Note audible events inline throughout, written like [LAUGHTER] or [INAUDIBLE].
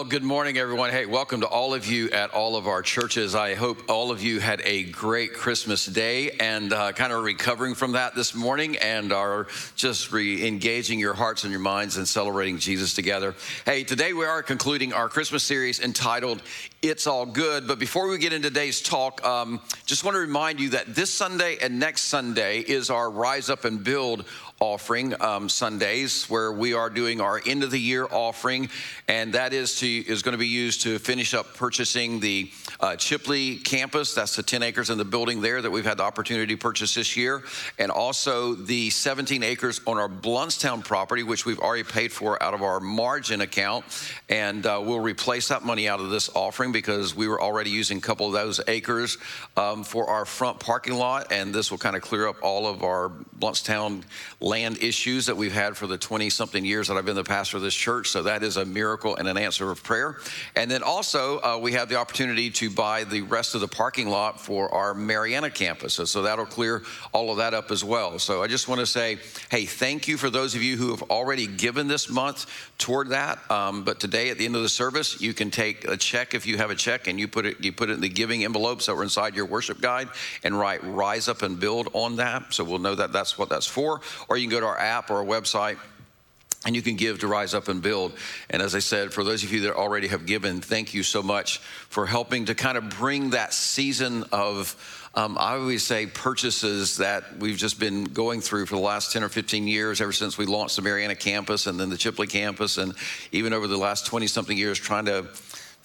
Well, good morning, everyone. Hey, welcome to all of you at all of our churches. I hope all of you had a great Christmas day and uh, kind of recovering from that this morning and are just re engaging your hearts and your minds and celebrating Jesus together. Hey, today we are concluding our Christmas series entitled It's All Good. But before we get into today's talk, um, just want to remind you that this Sunday and next Sunday is our Rise Up and Build offering um, Sundays, where we are doing our end of the year offering, and that is to is going to be used to finish up purchasing the uh, Chipley campus. That's the 10 acres in the building there that we've had the opportunity to purchase this year, and also the 17 acres on our Blountstown property, which we've already paid for out of our margin account, and uh, we'll replace that money out of this offering because we were already using a couple of those acres um, for our front parking lot, and this will kind of clear up all of our Blountstown land issues that we've had for the 20 something years that I've been the pastor of this church. So that is a miracle and an answer of prayer. And then also, uh, we have the opportunity to buy the rest of the parking lot for our Marianna campus. So, so that'll clear all of that up as well. So I just want to say, hey, thank you for those of you who have already given this month toward that. Um, but today, at the end of the service, you can take a check if you have a check and you put it you put it in the giving envelopes that were inside your worship guide and write "Rise Up and Build" on that. So we'll know that that's what that's for. Or you can go to our app or our website and you can give to rise up and build. And as I said, for those of you that already have given, thank you so much for helping to kind of bring that season of, um, I always say, purchases that we've just been going through for the last 10 or 15 years, ever since we launched the Marianna campus and then the Chipley campus, and even over the last 20 something years, trying to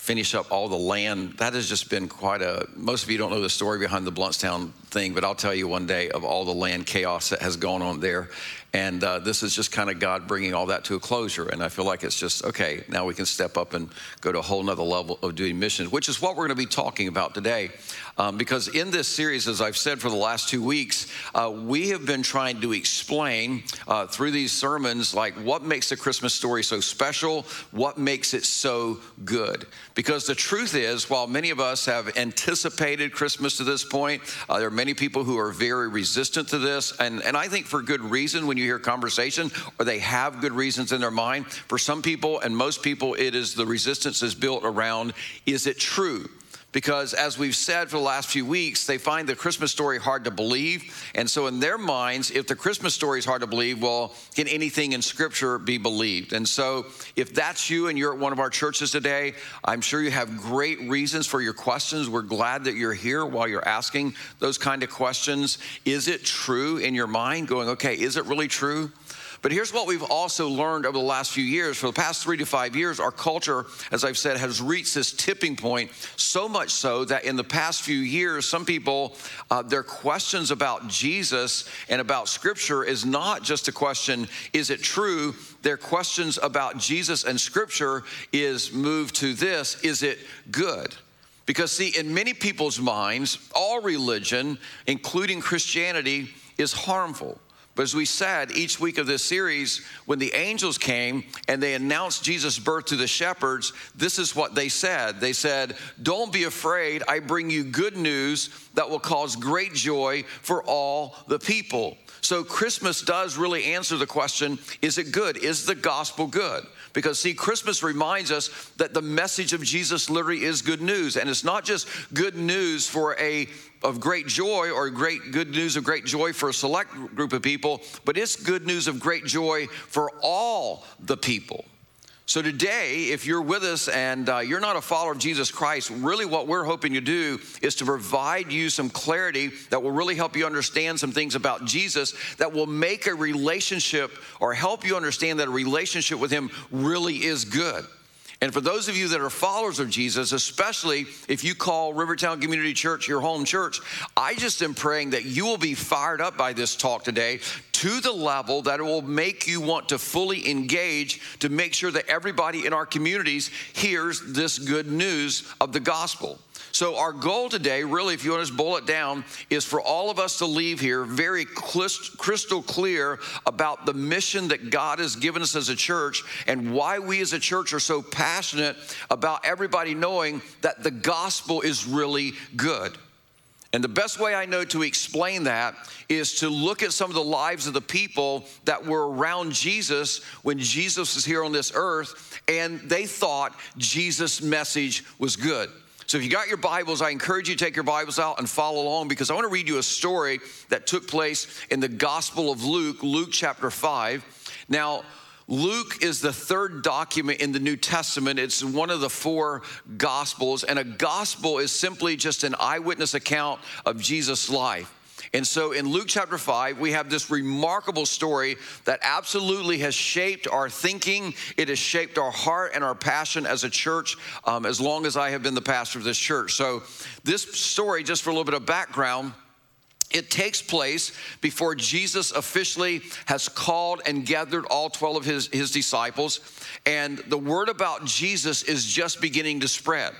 finish up all the land. That has just been quite a. Most of you don't know the story behind the Blountstown thing, but I'll tell you one day of all the land chaos that has gone on there. And uh, this is just kind of God bringing all that to a closure. And I feel like it's just, okay, now we can step up and go to a whole nother level of doing missions, which is what we're going to be talking about today. Um, because in this series, as I've said for the last two weeks, uh, we have been trying to explain uh, through these sermons, like what makes the Christmas story so special, what makes it so good. Because the truth is, while many of us have anticipated Christmas to this point, uh, there are many people who are very resistant to this. And, and I think for good reason when you hear conversation, or they have good reasons in their mind. For some people and most people, it is the resistance is built around is it true? Because as we've said for the last few weeks, they find the Christmas story hard to believe. And so, in their minds, if the Christmas story is hard to believe, well, can anything in Scripture be believed? And so, if that's you and you're at one of our churches today, I'm sure you have great reasons for your questions. We're glad that you're here while you're asking those kind of questions. Is it true in your mind? Going, okay, is it really true? But here's what we've also learned over the last few years. For the past three to five years, our culture, as I've said, has reached this tipping point, so much so that in the past few years, some people, uh, their questions about Jesus and about Scripture is not just a question, is it true? Their questions about Jesus and Scripture is moved to this, is it good? Because, see, in many people's minds, all religion, including Christianity, is harmful. But as we said, each week of this series, when the angels came and they announced Jesus' birth to the shepherds, this is what they said. They said, Don't be afraid, I bring you good news that will cause great joy for all the people. So Christmas does really answer the question is it good? Is the gospel good? Because, see, Christmas reminds us that the message of Jesus literally is good news. And it's not just good news for a of great joy or great good news of great joy for a select group of people, but it's good news of great joy for all the people. So, today, if you're with us and uh, you're not a follower of Jesus Christ, really what we're hoping to do is to provide you some clarity that will really help you understand some things about Jesus that will make a relationship or help you understand that a relationship with Him really is good. And for those of you that are followers of Jesus, especially if you call Rivertown Community Church your home church, I just am praying that you will be fired up by this talk today to the level that it will make you want to fully engage to make sure that everybody in our communities hears this good news of the gospel. So, our goal today, really, if you want to boil it down, is for all of us to leave here very crystal clear about the mission that God has given us as a church and why we as a church are so passionate about everybody knowing that the gospel is really good. And the best way I know to explain that is to look at some of the lives of the people that were around Jesus when Jesus was here on this earth, and they thought Jesus' message was good. So if you got your Bibles, I encourage you to take your Bibles out and follow along because I want to read you a story that took place in the Gospel of Luke, Luke chapter 5. Now, Luke is the third document in the New Testament. It's one of the four gospels, and a gospel is simply just an eyewitness account of Jesus' life. And so in Luke chapter 5, we have this remarkable story that absolutely has shaped our thinking. It has shaped our heart and our passion as a church um, as long as I have been the pastor of this church. So, this story, just for a little bit of background, it takes place before Jesus officially has called and gathered all 12 of his, his disciples, and the word about Jesus is just beginning to spread.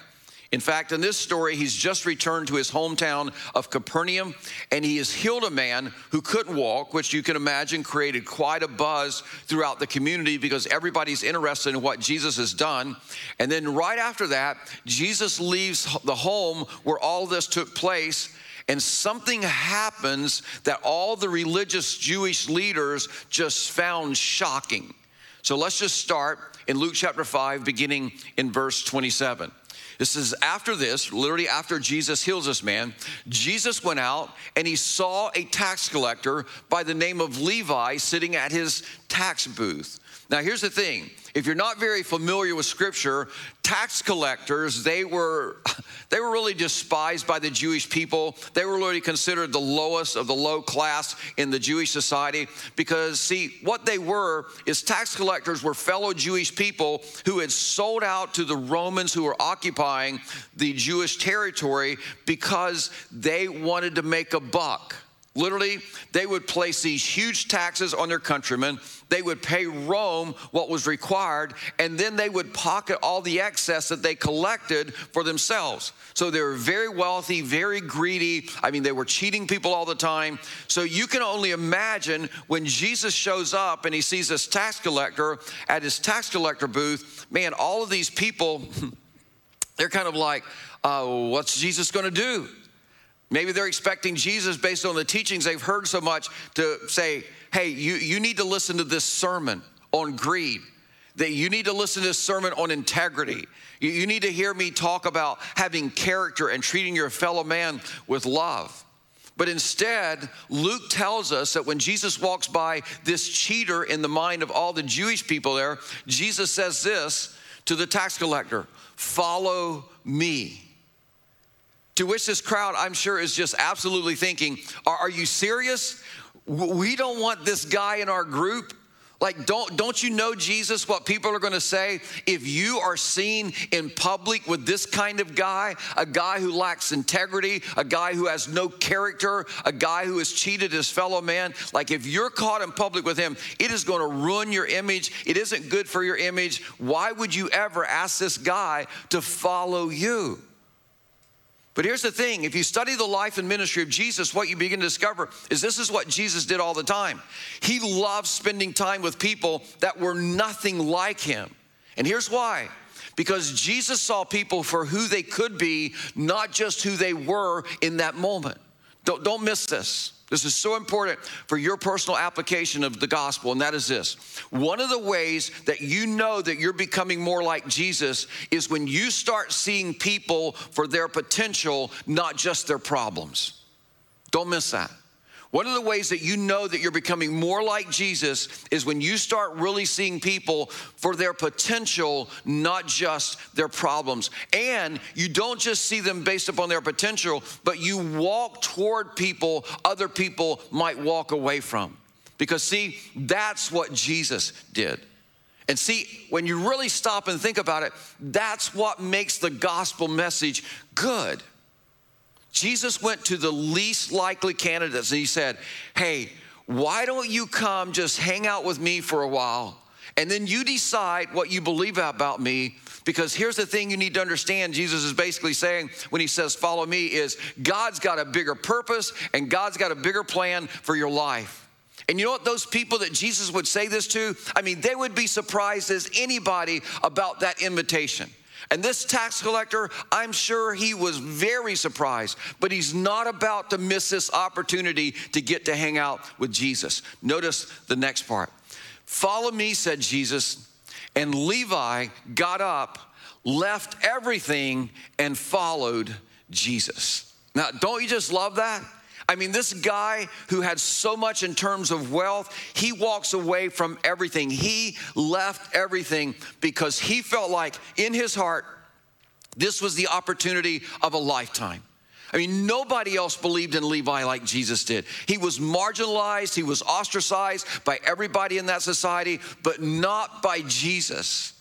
In fact, in this story, he's just returned to his hometown of Capernaum and he has healed a man who couldn't walk, which you can imagine created quite a buzz throughout the community because everybody's interested in what Jesus has done. And then right after that, Jesus leaves the home where all this took place and something happens that all the religious Jewish leaders just found shocking. So let's just start in Luke chapter 5, beginning in verse 27. This is after this, literally after Jesus heals this man. Jesus went out and he saw a tax collector by the name of Levi sitting at his tax booth. Now, here's the thing if you're not very familiar with scripture, tax collectors, they were, [LAUGHS] they were really despised by the Jewish people. They were really considered the lowest of the low class in the Jewish society because, see, what they were is tax collectors were fellow Jewish people who had sold out to the Romans who were occupying the Jewish territory because they wanted to make a buck. Literally, they would place these huge taxes on their countrymen. They would pay Rome what was required, and then they would pocket all the excess that they collected for themselves. So they were very wealthy, very greedy. I mean, they were cheating people all the time. So you can only imagine when Jesus shows up and he sees this tax collector at his tax collector booth, man, all of these people, [LAUGHS] they're kind of like, uh, what's Jesus gonna do? Maybe they're expecting Jesus, based on the teachings they've heard so much, to say, hey, you, you need to listen to this sermon on greed. That you need to listen to this sermon on integrity. You, you need to hear me talk about having character and treating your fellow man with love. But instead, Luke tells us that when Jesus walks by this cheater in the mind of all the Jewish people there, Jesus says this to the tax collector Follow me. To which this crowd, I'm sure, is just absolutely thinking, Are, are you serious? We don't want this guy in our group. Like, don't, don't you know, Jesus, what people are gonna say if you are seen in public with this kind of guy, a guy who lacks integrity, a guy who has no character, a guy who has cheated his fellow man? Like, if you're caught in public with him, it is gonna ruin your image. It isn't good for your image. Why would you ever ask this guy to follow you? But here's the thing if you study the life and ministry of Jesus, what you begin to discover is this is what Jesus did all the time. He loved spending time with people that were nothing like him. And here's why because Jesus saw people for who they could be, not just who they were in that moment. Don't, don't miss this. This is so important for your personal application of the gospel, and that is this. One of the ways that you know that you're becoming more like Jesus is when you start seeing people for their potential, not just their problems. Don't miss that. One of the ways that you know that you're becoming more like Jesus is when you start really seeing people for their potential, not just their problems. And you don't just see them based upon their potential, but you walk toward people other people might walk away from. Because, see, that's what Jesus did. And see, when you really stop and think about it, that's what makes the gospel message good. Jesus went to the least likely candidates and he said, Hey, why don't you come just hang out with me for a while? And then you decide what you believe about me. Because here's the thing you need to understand Jesus is basically saying when he says, Follow me, is God's got a bigger purpose and God's got a bigger plan for your life. And you know what, those people that Jesus would say this to, I mean, they would be surprised as anybody about that invitation. And this tax collector, I'm sure he was very surprised, but he's not about to miss this opportunity to get to hang out with Jesus. Notice the next part. Follow me, said Jesus. And Levi got up, left everything, and followed Jesus. Now, don't you just love that? I mean, this guy who had so much in terms of wealth, he walks away from everything. He left everything because he felt like in his heart, this was the opportunity of a lifetime. I mean, nobody else believed in Levi like Jesus did. He was marginalized, he was ostracized by everybody in that society, but not by Jesus.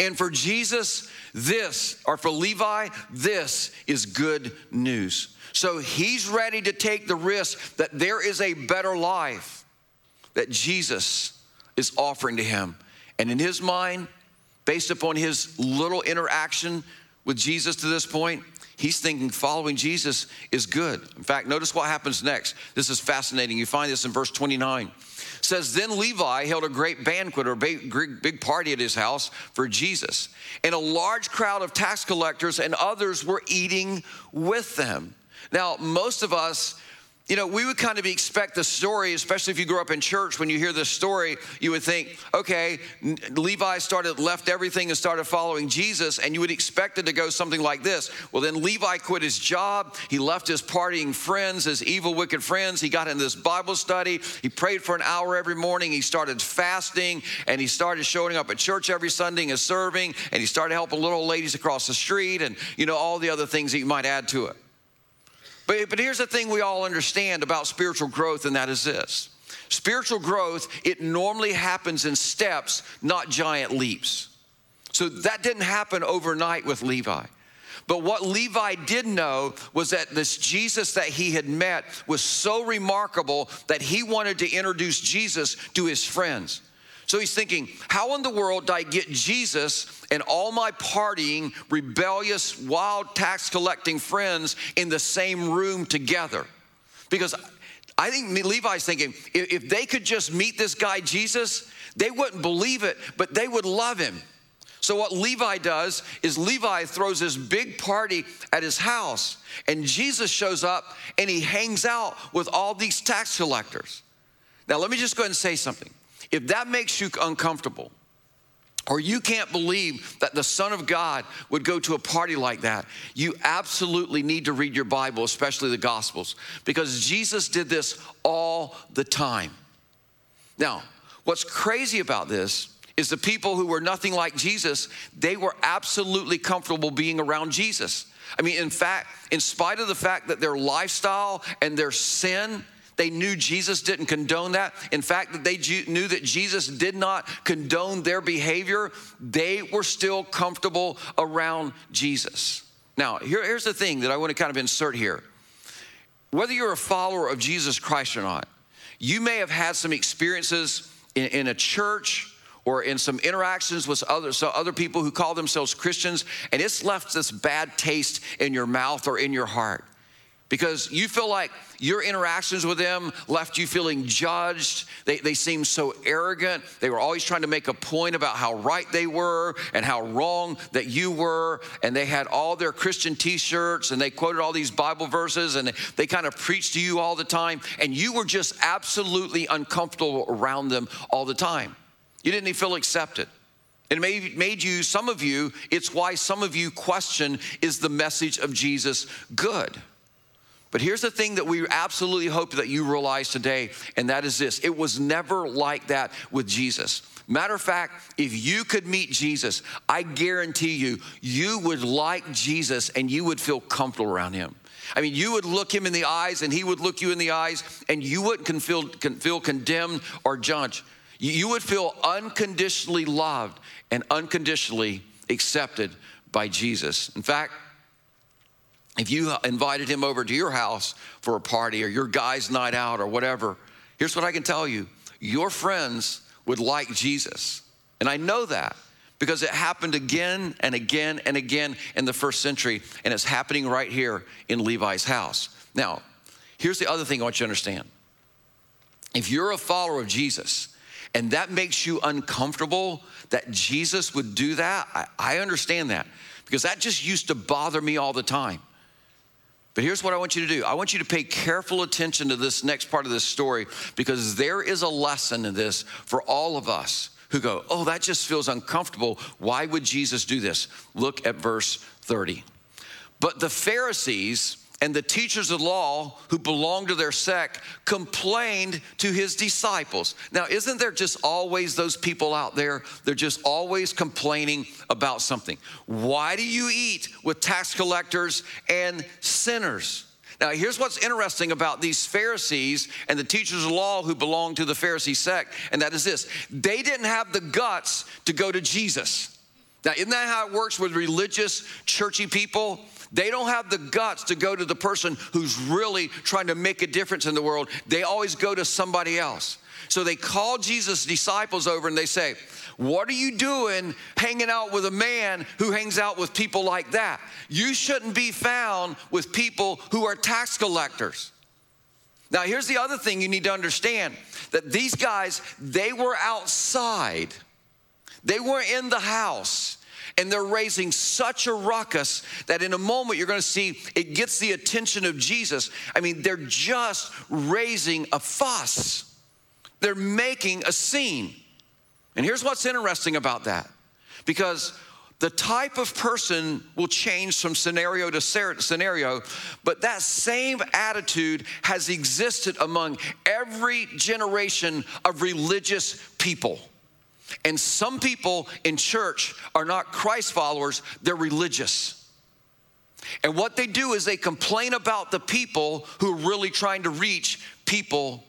And for Jesus, this, or for Levi, this is good news. So he's ready to take the risk that there is a better life that Jesus is offering to him. And in his mind, based upon his little interaction with Jesus to this point, he's thinking following Jesus is good. In fact, notice what happens next. This is fascinating. You find this in verse 29. Says then Levi held a great banquet or big party at his house for Jesus, and a large crowd of tax collectors and others were eating with them. Now, most of us, you know, we would kind of expect the story, especially if you grew up in church, when you hear this story, you would think, okay, Levi started, left everything and started following Jesus, and you would expect it to go something like this. Well, then Levi quit his job, he left his partying friends, his evil, wicked friends, he got in this Bible study, he prayed for an hour every morning, he started fasting, and he started showing up at church every Sunday and serving, and he started helping little ladies across the street, and, you know, all the other things that you might add to it. But, but here's the thing we all understand about spiritual growth, and that is this spiritual growth, it normally happens in steps, not giant leaps. So that didn't happen overnight with Levi. But what Levi did know was that this Jesus that he had met was so remarkable that he wanted to introduce Jesus to his friends. So he's thinking, how in the world do I get Jesus and all my partying, rebellious, wild tax collecting friends in the same room together? Because I think Levi's thinking, if they could just meet this guy Jesus, they wouldn't believe it, but they would love him. So, what Levi does is Levi throws this big party at his house, and Jesus shows up and he hangs out with all these tax collectors. Now, let me just go ahead and say something. If that makes you uncomfortable, or you can't believe that the Son of God would go to a party like that, you absolutely need to read your Bible, especially the Gospels, because Jesus did this all the time. Now, what's crazy about this is the people who were nothing like Jesus, they were absolutely comfortable being around Jesus. I mean, in fact, in spite of the fact that their lifestyle and their sin, they knew Jesus didn't condone that. In fact, that they knew that Jesus did not condone their behavior. They were still comfortable around Jesus. Now, here, here's the thing that I want to kind of insert here. Whether you're a follower of Jesus Christ or not, you may have had some experiences in, in a church or in some interactions with other, so other people who call themselves Christians, and it's left this bad taste in your mouth or in your heart because you feel like your interactions with them left you feeling judged. They, they seemed so arrogant. They were always trying to make a point about how right they were and how wrong that you were. And they had all their Christian t shirts and they quoted all these Bible verses and they kind of preached to you all the time. And you were just absolutely uncomfortable around them all the time. You didn't feel accepted. It made, made you, some of you, it's why some of you question is the message of Jesus good? But here's the thing that we absolutely hope that you realize today, and that is this it was never like that with Jesus. Matter of fact, if you could meet Jesus, I guarantee you, you would like Jesus and you would feel comfortable around him. I mean, you would look him in the eyes and he would look you in the eyes, and you wouldn't feel, feel condemned or judged. You would feel unconditionally loved and unconditionally accepted by Jesus. In fact, if you invited him over to your house for a party or your guy's night out or whatever, here's what I can tell you your friends would like Jesus. And I know that because it happened again and again and again in the first century, and it's happening right here in Levi's house. Now, here's the other thing I want you to understand. If you're a follower of Jesus and that makes you uncomfortable that Jesus would do that, I, I understand that. because that just used to bother me all the time. But here's what I want you to do I want you to pay careful attention to this next part of this story because there is a lesson in this for all of us who go, Oh, that just feels uncomfortable. Why would Jesus do this? Look at verse 30. But the Pharisees, and the teachers of law who belonged to their sect complained to his disciples. Now, isn't there just always those people out there? They're just always complaining about something. Why do you eat with tax collectors and sinners? Now, here's what's interesting about these Pharisees and the teachers of law who belong to the Pharisee sect, and that is this they didn't have the guts to go to Jesus. Now, isn't that how it works with religious, churchy people? They don't have the guts to go to the person who's really trying to make a difference in the world. They always go to somebody else. So they call Jesus' disciples over and they say, What are you doing hanging out with a man who hangs out with people like that? You shouldn't be found with people who are tax collectors. Now, here's the other thing you need to understand that these guys, they were outside, they were in the house and they're raising such a ruckus that in a moment you're going to see it gets the attention of Jesus. I mean, they're just raising a fuss, they're making a scene. And here's what's interesting about that because the type of person will change from scenario to scenario, but that same attitude has existed among every generation of religious people. And some people in church are not Christ followers, they're religious. And what they do is they complain about the people who are really trying to reach people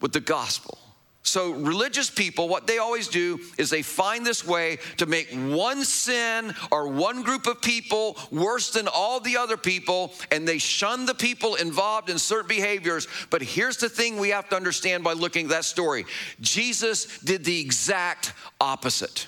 with the gospel. So, religious people, what they always do is they find this way to make one sin or one group of people worse than all the other people, and they shun the people involved in certain behaviors. But here's the thing we have to understand by looking at that story Jesus did the exact opposite.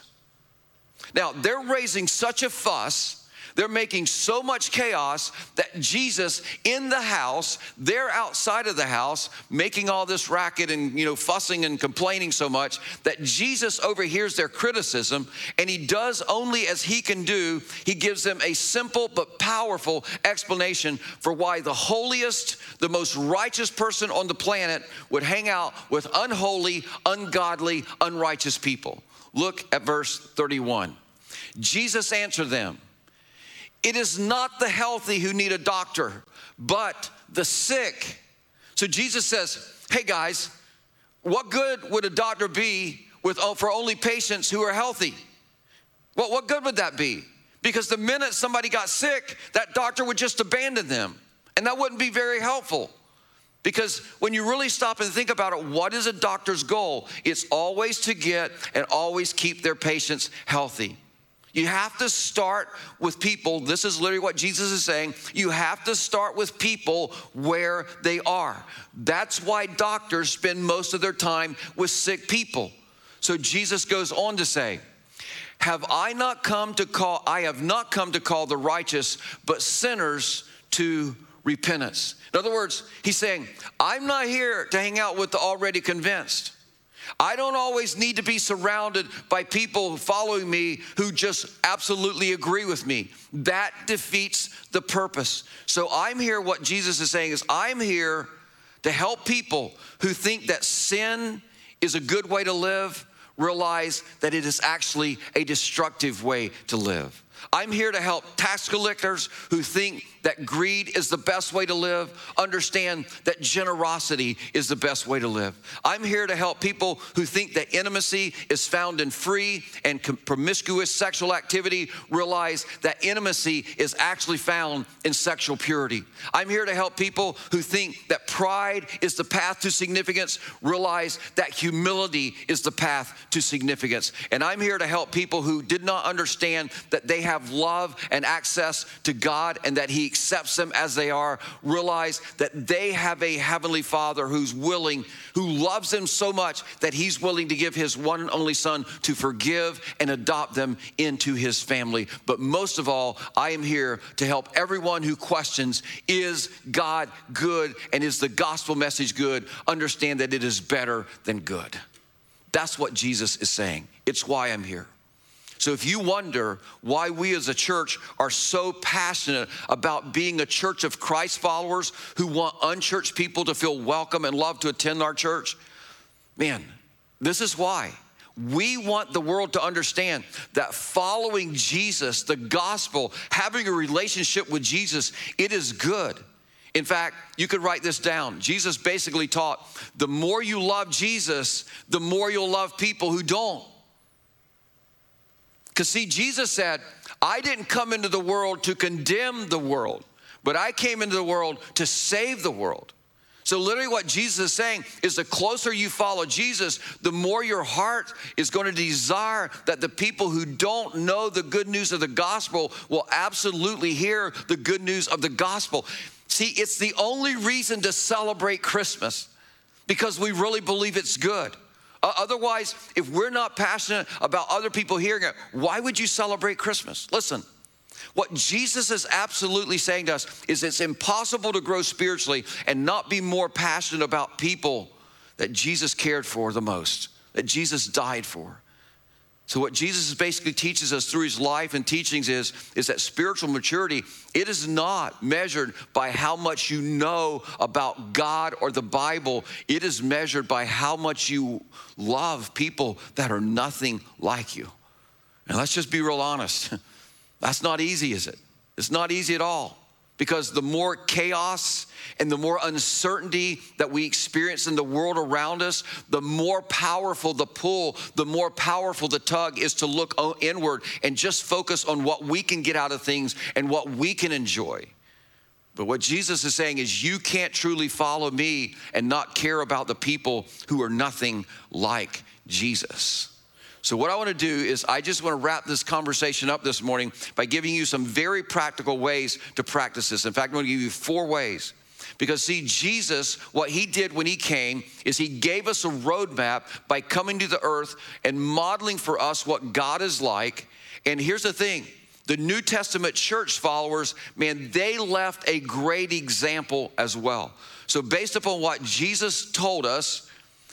Now, they're raising such a fuss they're making so much chaos that Jesus in the house, they're outside of the house making all this racket and, you know, fussing and complaining so much that Jesus overhears their criticism and he does only as he can do. He gives them a simple but powerful explanation for why the holiest, the most righteous person on the planet would hang out with unholy, ungodly, unrighteous people. Look at verse 31. Jesus answered them, it is not the healthy who need a doctor, but the sick. So Jesus says, Hey guys, what good would a doctor be with, oh, for only patients who are healthy? Well, what good would that be? Because the minute somebody got sick, that doctor would just abandon them. And that wouldn't be very helpful. Because when you really stop and think about it, what is a doctor's goal? It's always to get and always keep their patients healthy. You have to start with people. This is literally what Jesus is saying. You have to start with people where they are. That's why doctors spend most of their time with sick people. So Jesus goes on to say, Have I not come to call, I have not come to call the righteous, but sinners to repentance. In other words, he's saying, I'm not here to hang out with the already convinced. I don't always need to be surrounded by people following me who just absolutely agree with me. That defeats the purpose. So I'm here, what Jesus is saying is, I'm here to help people who think that sin is a good way to live realize that it is actually a destructive way to live. I'm here to help tax collectors who think that greed is the best way to live, understand that generosity is the best way to live. I'm here to help people who think that intimacy is found in free and promiscuous sexual activity realize that intimacy is actually found in sexual purity. I'm here to help people who think that pride is the path to significance realize that humility is the path to significance. And I'm here to help people who did not understand that they have love and access to God and that He accepts them as they are, realize that they have a heavenly Father who's willing, who loves them so much that He's willing to give His one and only Son to forgive and adopt them into His family. But most of all, I am here to help everyone who questions is God good and is the gospel message good understand that it is better than good. That's what Jesus is saying. It's why I'm here. So, if you wonder why we as a church are so passionate about being a church of Christ followers who want unchurched people to feel welcome and love to attend our church, man, this is why. We want the world to understand that following Jesus, the gospel, having a relationship with Jesus, it is good. In fact, you could write this down. Jesus basically taught the more you love Jesus, the more you'll love people who don't. Because, see, Jesus said, I didn't come into the world to condemn the world, but I came into the world to save the world. So, literally, what Jesus is saying is the closer you follow Jesus, the more your heart is going to desire that the people who don't know the good news of the gospel will absolutely hear the good news of the gospel. See, it's the only reason to celebrate Christmas because we really believe it's good. Otherwise, if we're not passionate about other people hearing it, why would you celebrate Christmas? Listen, what Jesus is absolutely saying to us is it's impossible to grow spiritually and not be more passionate about people that Jesus cared for the most, that Jesus died for. So what Jesus basically teaches us through his life and teachings is, is that spiritual maturity, it is not measured by how much you know about God or the Bible. It is measured by how much you love people that are nothing like you. And let's just be real honest. [LAUGHS] That's not easy, is it? It's not easy at all because the more chaos and the more uncertainty that we experience in the world around us, the more powerful the pull, the more powerful the tug is to look inward and just focus on what we can get out of things and what we can enjoy. But what Jesus is saying is, you can't truly follow me and not care about the people who are nothing like Jesus. So, what I want to do is, I just want to wrap this conversation up this morning by giving you some very practical ways to practice this. In fact, I'm going to give you four ways. Because, see, Jesus, what he did when he came is he gave us a roadmap by coming to the earth and modeling for us what God is like. And here's the thing the New Testament church followers, man, they left a great example as well. So, based upon what Jesus told us,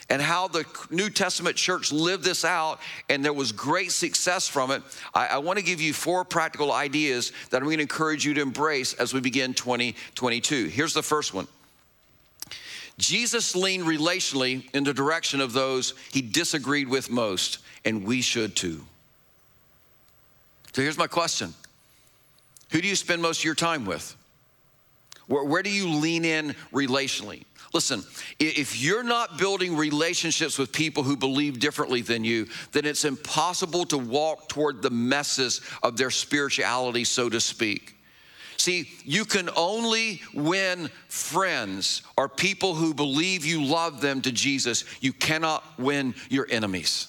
and how the New Testament church lived this out, and there was great success from it, I, I want to give you four practical ideas that I'm going to encourage you to embrace as we begin 2022. Here's the first one. Jesus leaned relationally in the direction of those he disagreed with most, and we should too. So here's my question Who do you spend most of your time with? Where, where do you lean in relationally? Listen, if you're not building relationships with people who believe differently than you, then it's impossible to walk toward the messes of their spirituality, so to speak. See, you can only win friends or people who believe you love them to Jesus. You cannot win your enemies.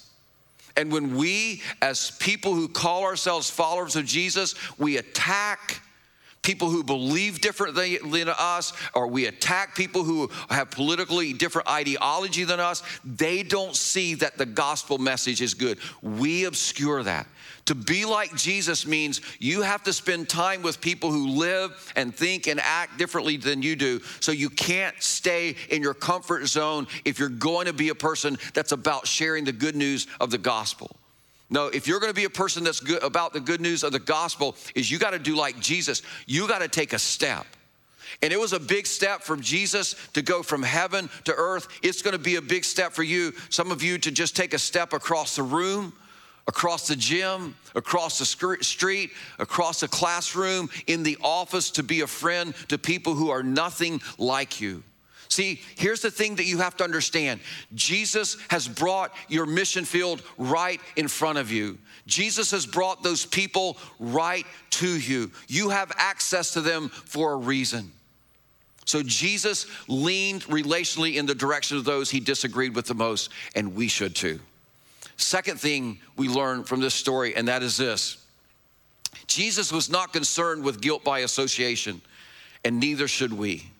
And when we, as people who call ourselves followers of Jesus, we attack people who believe differently than us, or we attack people who have politically different ideology than us, they don't see that the gospel message is good. We obscure that. To be like Jesus means you have to spend time with people who live and think and act differently than you do. So you can't stay in your comfort zone if you're going to be a person that's about sharing the good news of the gospel. No, if you're going to be a person that's good about the good news of the gospel, is you got to do like Jesus. You got to take a step. And it was a big step from Jesus to go from heaven to earth. It's going to be a big step for you, some of you, to just take a step across the room, across the gym, across the street, across the classroom, in the office, to be a friend to people who are nothing like you. See, here's the thing that you have to understand Jesus has brought your mission field right in front of you. Jesus has brought those people right to you. You have access to them for a reason. So Jesus leaned relationally in the direction of those he disagreed with the most, and we should too. Second thing we learn from this story, and that is this Jesus was not concerned with guilt by association, and neither should we.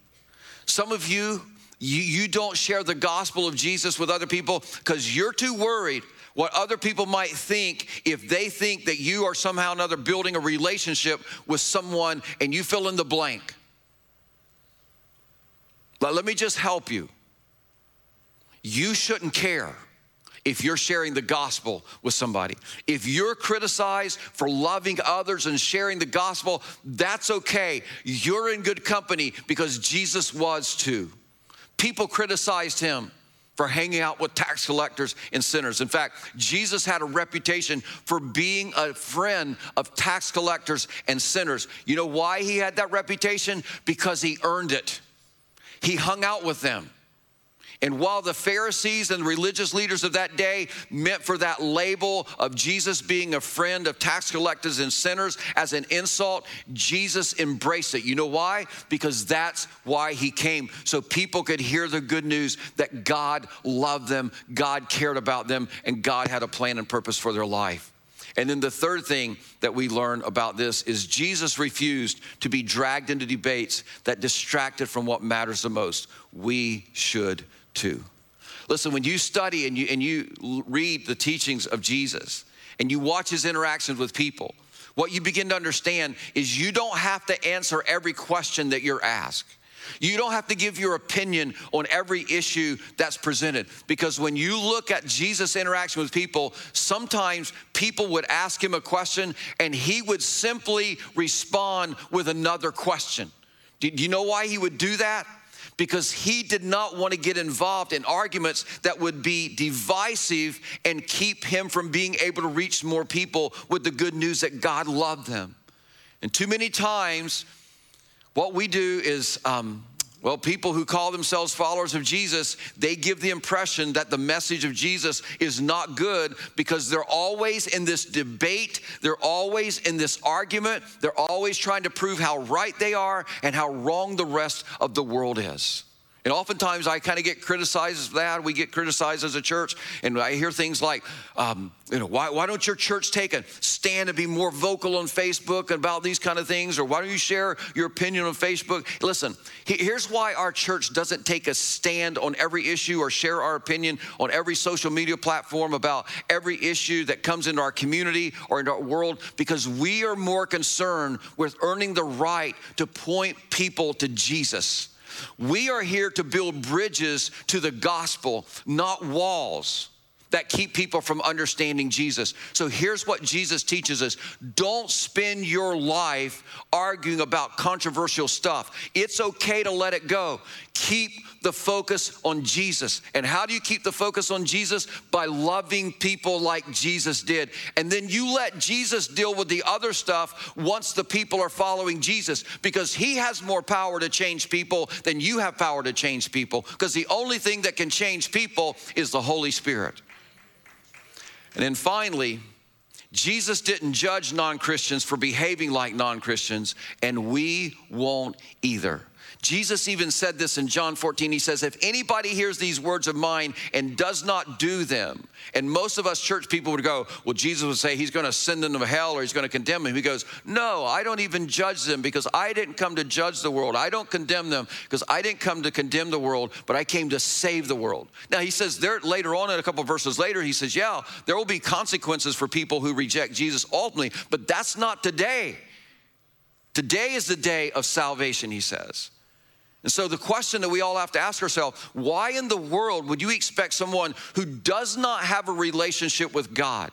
Some of you, you, you don't share the gospel of Jesus with other people because you're too worried what other people might think if they think that you are somehow or another building a relationship with someone and you fill in the blank. But let me just help you. You shouldn't care if you're sharing the gospel with somebody. If you're criticized for loving others and sharing the gospel, that's okay. You're in good company because Jesus was too. People criticized him for hanging out with tax collectors and sinners. In fact, Jesus had a reputation for being a friend of tax collectors and sinners. You know why he had that reputation? Because he earned it. He hung out with them. And while the Pharisees and religious leaders of that day meant for that label of Jesus being a friend of tax collectors and sinners as an insult, Jesus embraced it. You know why? Because that's why he came. So people could hear the good news that God loved them, God cared about them, and God had a plan and purpose for their life. And then the third thing that we learn about this is Jesus refused to be dragged into debates that distracted from what matters the most. We should too. Listen, when you study and you, and you read the teachings of Jesus and you watch his interactions with people, what you begin to understand is you don't have to answer every question that you're asked. You don't have to give your opinion on every issue that's presented because when you look at Jesus' interaction with people, sometimes people would ask him a question and he would simply respond with another question. Do you know why he would do that? Because he did not want to get involved in arguments that would be divisive and keep him from being able to reach more people with the good news that God loved them. And too many times, what we do is um, well, people who call themselves followers of Jesus, they give the impression that the message of Jesus is not good because they're always in this debate, they're always in this argument, they're always trying to prove how right they are and how wrong the rest of the world is. And oftentimes I kind of get criticized for that. We get criticized as a church. And I hear things like, um, you know, why, why don't your church take a stand and be more vocal on Facebook about these kind of things? Or why don't you share your opinion on Facebook? Listen, here's why our church doesn't take a stand on every issue or share our opinion on every social media platform about every issue that comes into our community or into our world, because we are more concerned with earning the right to point people to Jesus. We are here to build bridges to the gospel, not walls that keep people from understanding Jesus. So here's what Jesus teaches us don't spend your life arguing about controversial stuff. It's okay to let it go. Keep the focus on Jesus. And how do you keep the focus on Jesus? By loving people like Jesus did. And then you let Jesus deal with the other stuff once the people are following Jesus because he has more power to change people than you have power to change people because the only thing that can change people is the Holy Spirit. And then finally, Jesus didn't judge non Christians for behaving like non Christians, and we won't either. Jesus even said this in John 14. He says, If anybody hears these words of mine and does not do them, and most of us church people would go, Well, Jesus would say he's going to send them to hell or he's going to condemn them. He goes, No, I don't even judge them because I didn't come to judge the world. I don't condemn them because I didn't come to condemn the world, but I came to save the world. Now, he says there later on in a couple verses later, he says, Yeah, there will be consequences for people who reject Jesus ultimately, but that's not today. Today is the day of salvation, he says. And so, the question that we all have to ask ourselves why in the world would you expect someone who does not have a relationship with God,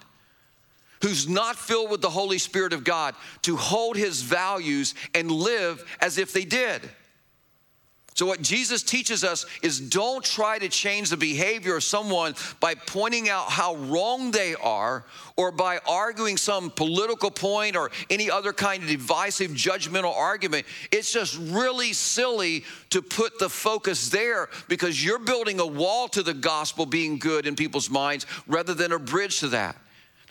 who's not filled with the Holy Spirit of God, to hold his values and live as if they did? So, what Jesus teaches us is don't try to change the behavior of someone by pointing out how wrong they are or by arguing some political point or any other kind of divisive, judgmental argument. It's just really silly to put the focus there because you're building a wall to the gospel being good in people's minds rather than a bridge to that.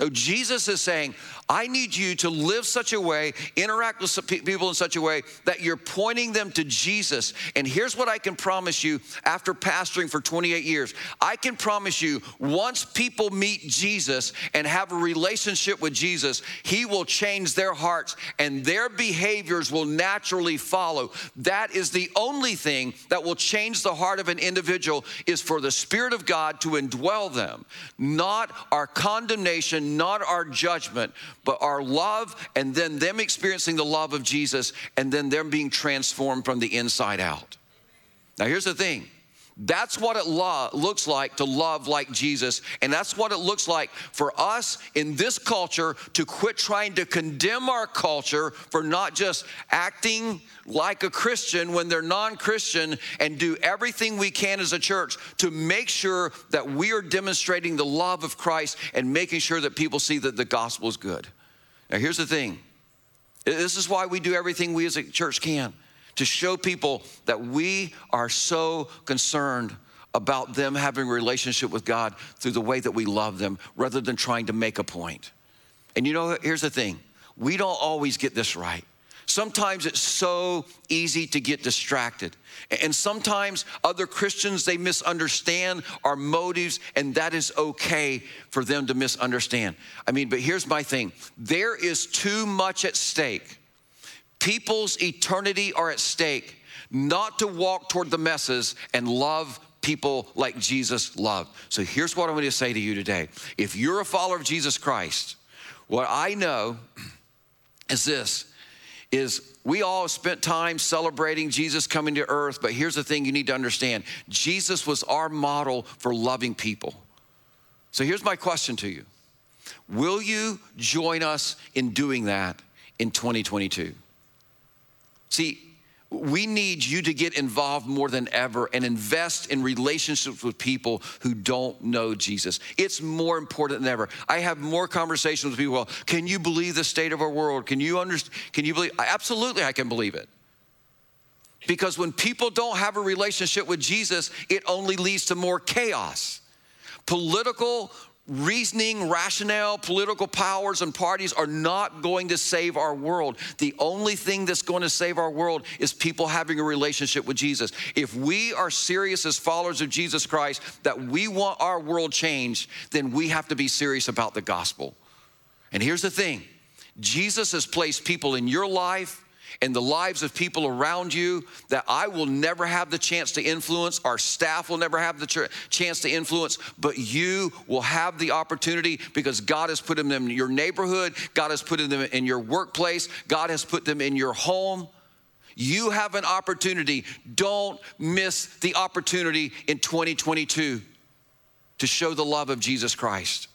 No, Jesus is saying, I need you to live such a way, interact with people in such a way that you're pointing them to Jesus. And here's what I can promise you after pastoring for 28 years I can promise you, once people meet Jesus and have a relationship with Jesus, He will change their hearts and their behaviors will naturally follow. That is the only thing that will change the heart of an individual is for the Spirit of God to indwell them, not our condemnation not our judgment, but our love, and then them experiencing the love of Jesus, and then them being transformed from the inside out. Now, here's the thing That's what it lo- looks like to love like Jesus. And that's what it looks like for us in this culture to quit trying to condemn our culture for not just acting like a Christian when they're non Christian and do everything we can as a church to make sure that we are demonstrating the love of Christ and making sure that people see that the gospel is good. Now, here's the thing this is why we do everything we as a church can to show people that we are so concerned about them having a relationship with God through the way that we love them rather than trying to make a point. And you know, here's the thing we don't always get this right. Sometimes it's so easy to get distracted. And sometimes other Christians, they misunderstand our motives, and that is okay for them to misunderstand. I mean, but here's my thing there is too much at stake People's eternity are at stake, not to walk toward the messes and love people like Jesus loved. So here's what I'm going to say to you today. If you're a follower of Jesus Christ, what I know [CLEARS THROAT] is this is we all spent time celebrating Jesus coming to earth, but here's the thing you need to understand. Jesus was our model for loving people. So here's my question to you. Will you join us in doing that in 2022? See, we need you to get involved more than ever and invest in relationships with people who don't know Jesus. It's more important than ever. I have more conversations with people. Can you believe the state of our world? Can you understand? Can you believe? Absolutely, I can believe it. Because when people don't have a relationship with Jesus, it only leads to more chaos. Political reasoning, rationale, political powers, and parties are not going to save our world. The only thing that's going to save our world is people having a relationship with Jesus. If we are serious as followers of Jesus Christ that we want our world changed, then we have to be serious about the gospel. And here's the thing Jesus has placed people in your life and the lives of people around you that I will never have the chance to influence, our staff will never have the ch- chance to influence, but you will have the opportunity because God has put them in your neighborhood, God has put them in your workplace, God has put them in your home. You have an opportunity. Don't miss the opportunity in 2022 to show the love of Jesus Christ.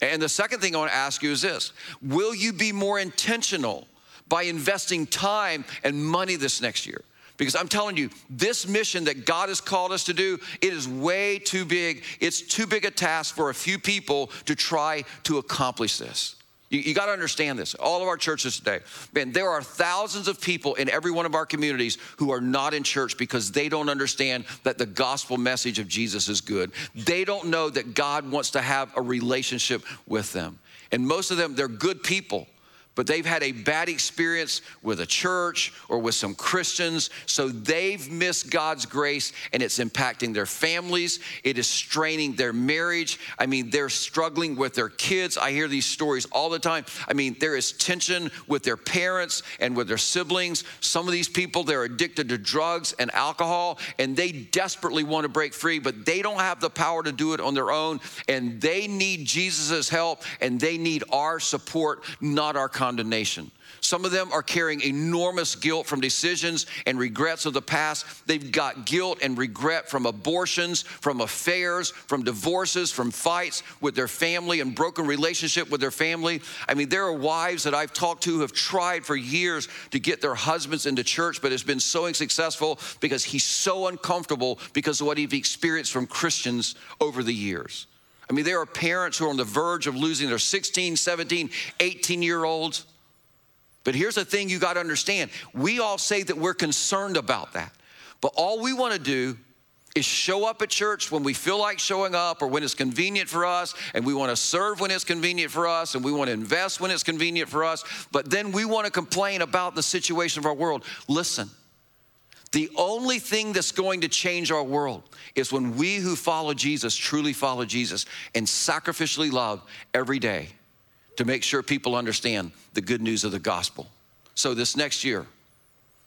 And the second thing I want to ask you is this Will you be more intentional by investing time and money this next year. Because I'm telling you, this mission that God has called us to do, it is way too big. It's too big a task for a few people to try to accomplish this. You, you got to understand this. All of our churches today, man, there are thousands of people in every one of our communities who are not in church because they don't understand that the gospel message of Jesus is good. They don't know that God wants to have a relationship with them. And most of them, they're good people but they've had a bad experience with a church or with some Christians. So they've missed God's grace and it's impacting their families. It is straining their marriage. I mean, they're struggling with their kids. I hear these stories all the time. I mean, there is tension with their parents and with their siblings. Some of these people, they're addicted to drugs and alcohol and they desperately want to break free, but they don't have the power to do it on their own. And they need Jesus' help and they need our support, not our condemnation. Some of them are carrying enormous guilt from decisions and regrets of the past. They've got guilt and regret from abortions, from affairs, from divorces, from fights with their family and broken relationship with their family. I mean, there are wives that I've talked to who have tried for years to get their husbands into church, but it's been so unsuccessful because he's so uncomfortable because of what he's experienced from Christians over the years. I mean, there are parents who are on the verge of losing their 16, 17, 18 year olds. But here's the thing you got to understand we all say that we're concerned about that. But all we want to do is show up at church when we feel like showing up or when it's convenient for us, and we want to serve when it's convenient for us, and we want to invest when it's convenient for us. But then we want to complain about the situation of our world. Listen, the only thing that's going to change our world is when we who follow Jesus truly follow Jesus and sacrificially love every day to make sure people understand the good news of the gospel. So, this next year,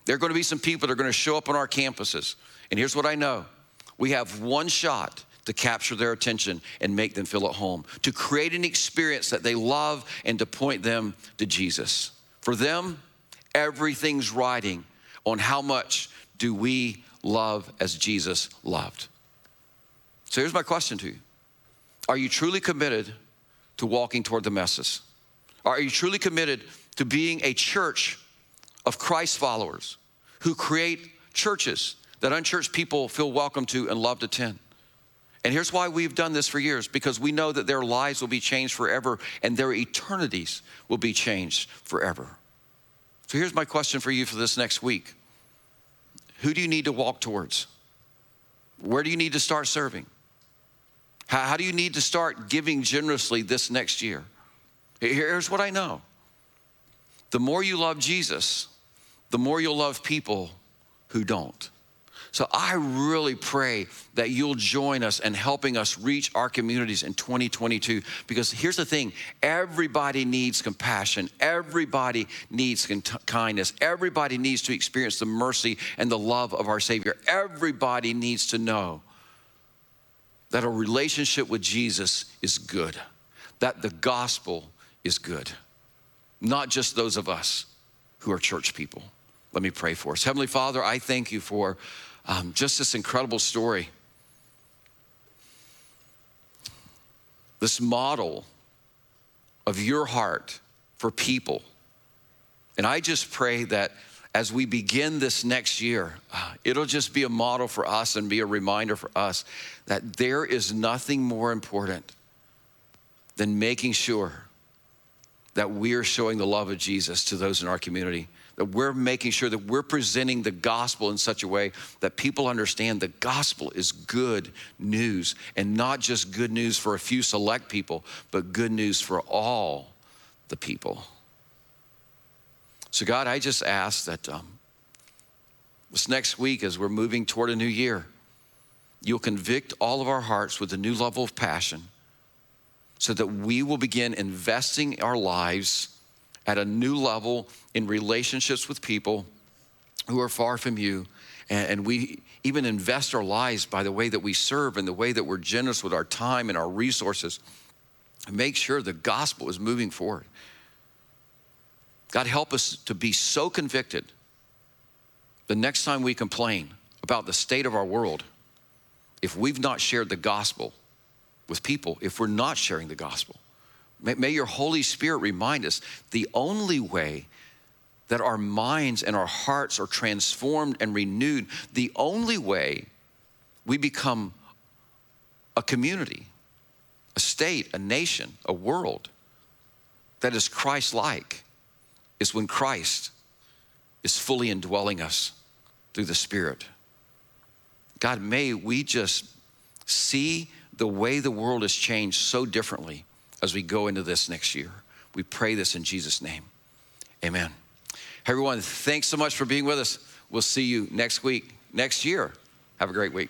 there are going to be some people that are going to show up on our campuses. And here's what I know we have one shot to capture their attention and make them feel at home, to create an experience that they love and to point them to Jesus. For them, everything's riding on how much do we love as Jesus loved? So here's my question to you Are you truly committed to walking toward the messes? Are you truly committed to being a church of Christ followers who create churches that unchurched people feel welcome to and love to attend? And here's why we've done this for years because we know that their lives will be changed forever and their eternities will be changed forever. So here's my question for you for this next week Who do you need to walk towards? Where do you need to start serving? How, how do you need to start giving generously this next year? Here's what I know the more you love Jesus, the more you'll love people who don't. So I really pray that you'll join us in helping us reach our communities in 2022. Because here's the thing everybody needs compassion, everybody needs kindness, everybody needs to experience the mercy and the love of our Savior. Everybody needs to know that a relationship with Jesus is good, that the gospel is good, not just those of us who are church people. Let me pray for us. Heavenly Father, I thank you for um, just this incredible story. This model of your heart for people. And I just pray that as we begin this next year, uh, it'll just be a model for us and be a reminder for us that there is nothing more important than making sure that we are showing the love of Jesus to those in our community that we're making sure that we're presenting the gospel in such a way that people understand the gospel is good news and not just good news for a few select people, but good news for all the people. So, God, I just ask that um, this next week, as we're moving toward a new year, you'll convict all of our hearts with a new level of passion so that we will begin investing our lives at a new level in relationships with people who are far from you. And, we even invest our lives by the way that we serve and the way that we're generous with our time and our resources. Make sure the gospel is moving forward. God, help us to be so convicted the next time we complain about the state of our world, if we've not shared the gospel with people, if we're not sharing the gospel, May, may your Holy Spirit remind us the only way that our minds and our hearts are transformed and renewed, the only way we become a community, a state, a nation, a world that is Christ like is when Christ is fully indwelling us through the Spirit. God, may we just see the way the world has changed so differently as we go into this next year. We pray this in Jesus' name. Amen. Hey, everyone, thanks so much for being with us. We'll see you next week, next year. Have a great week.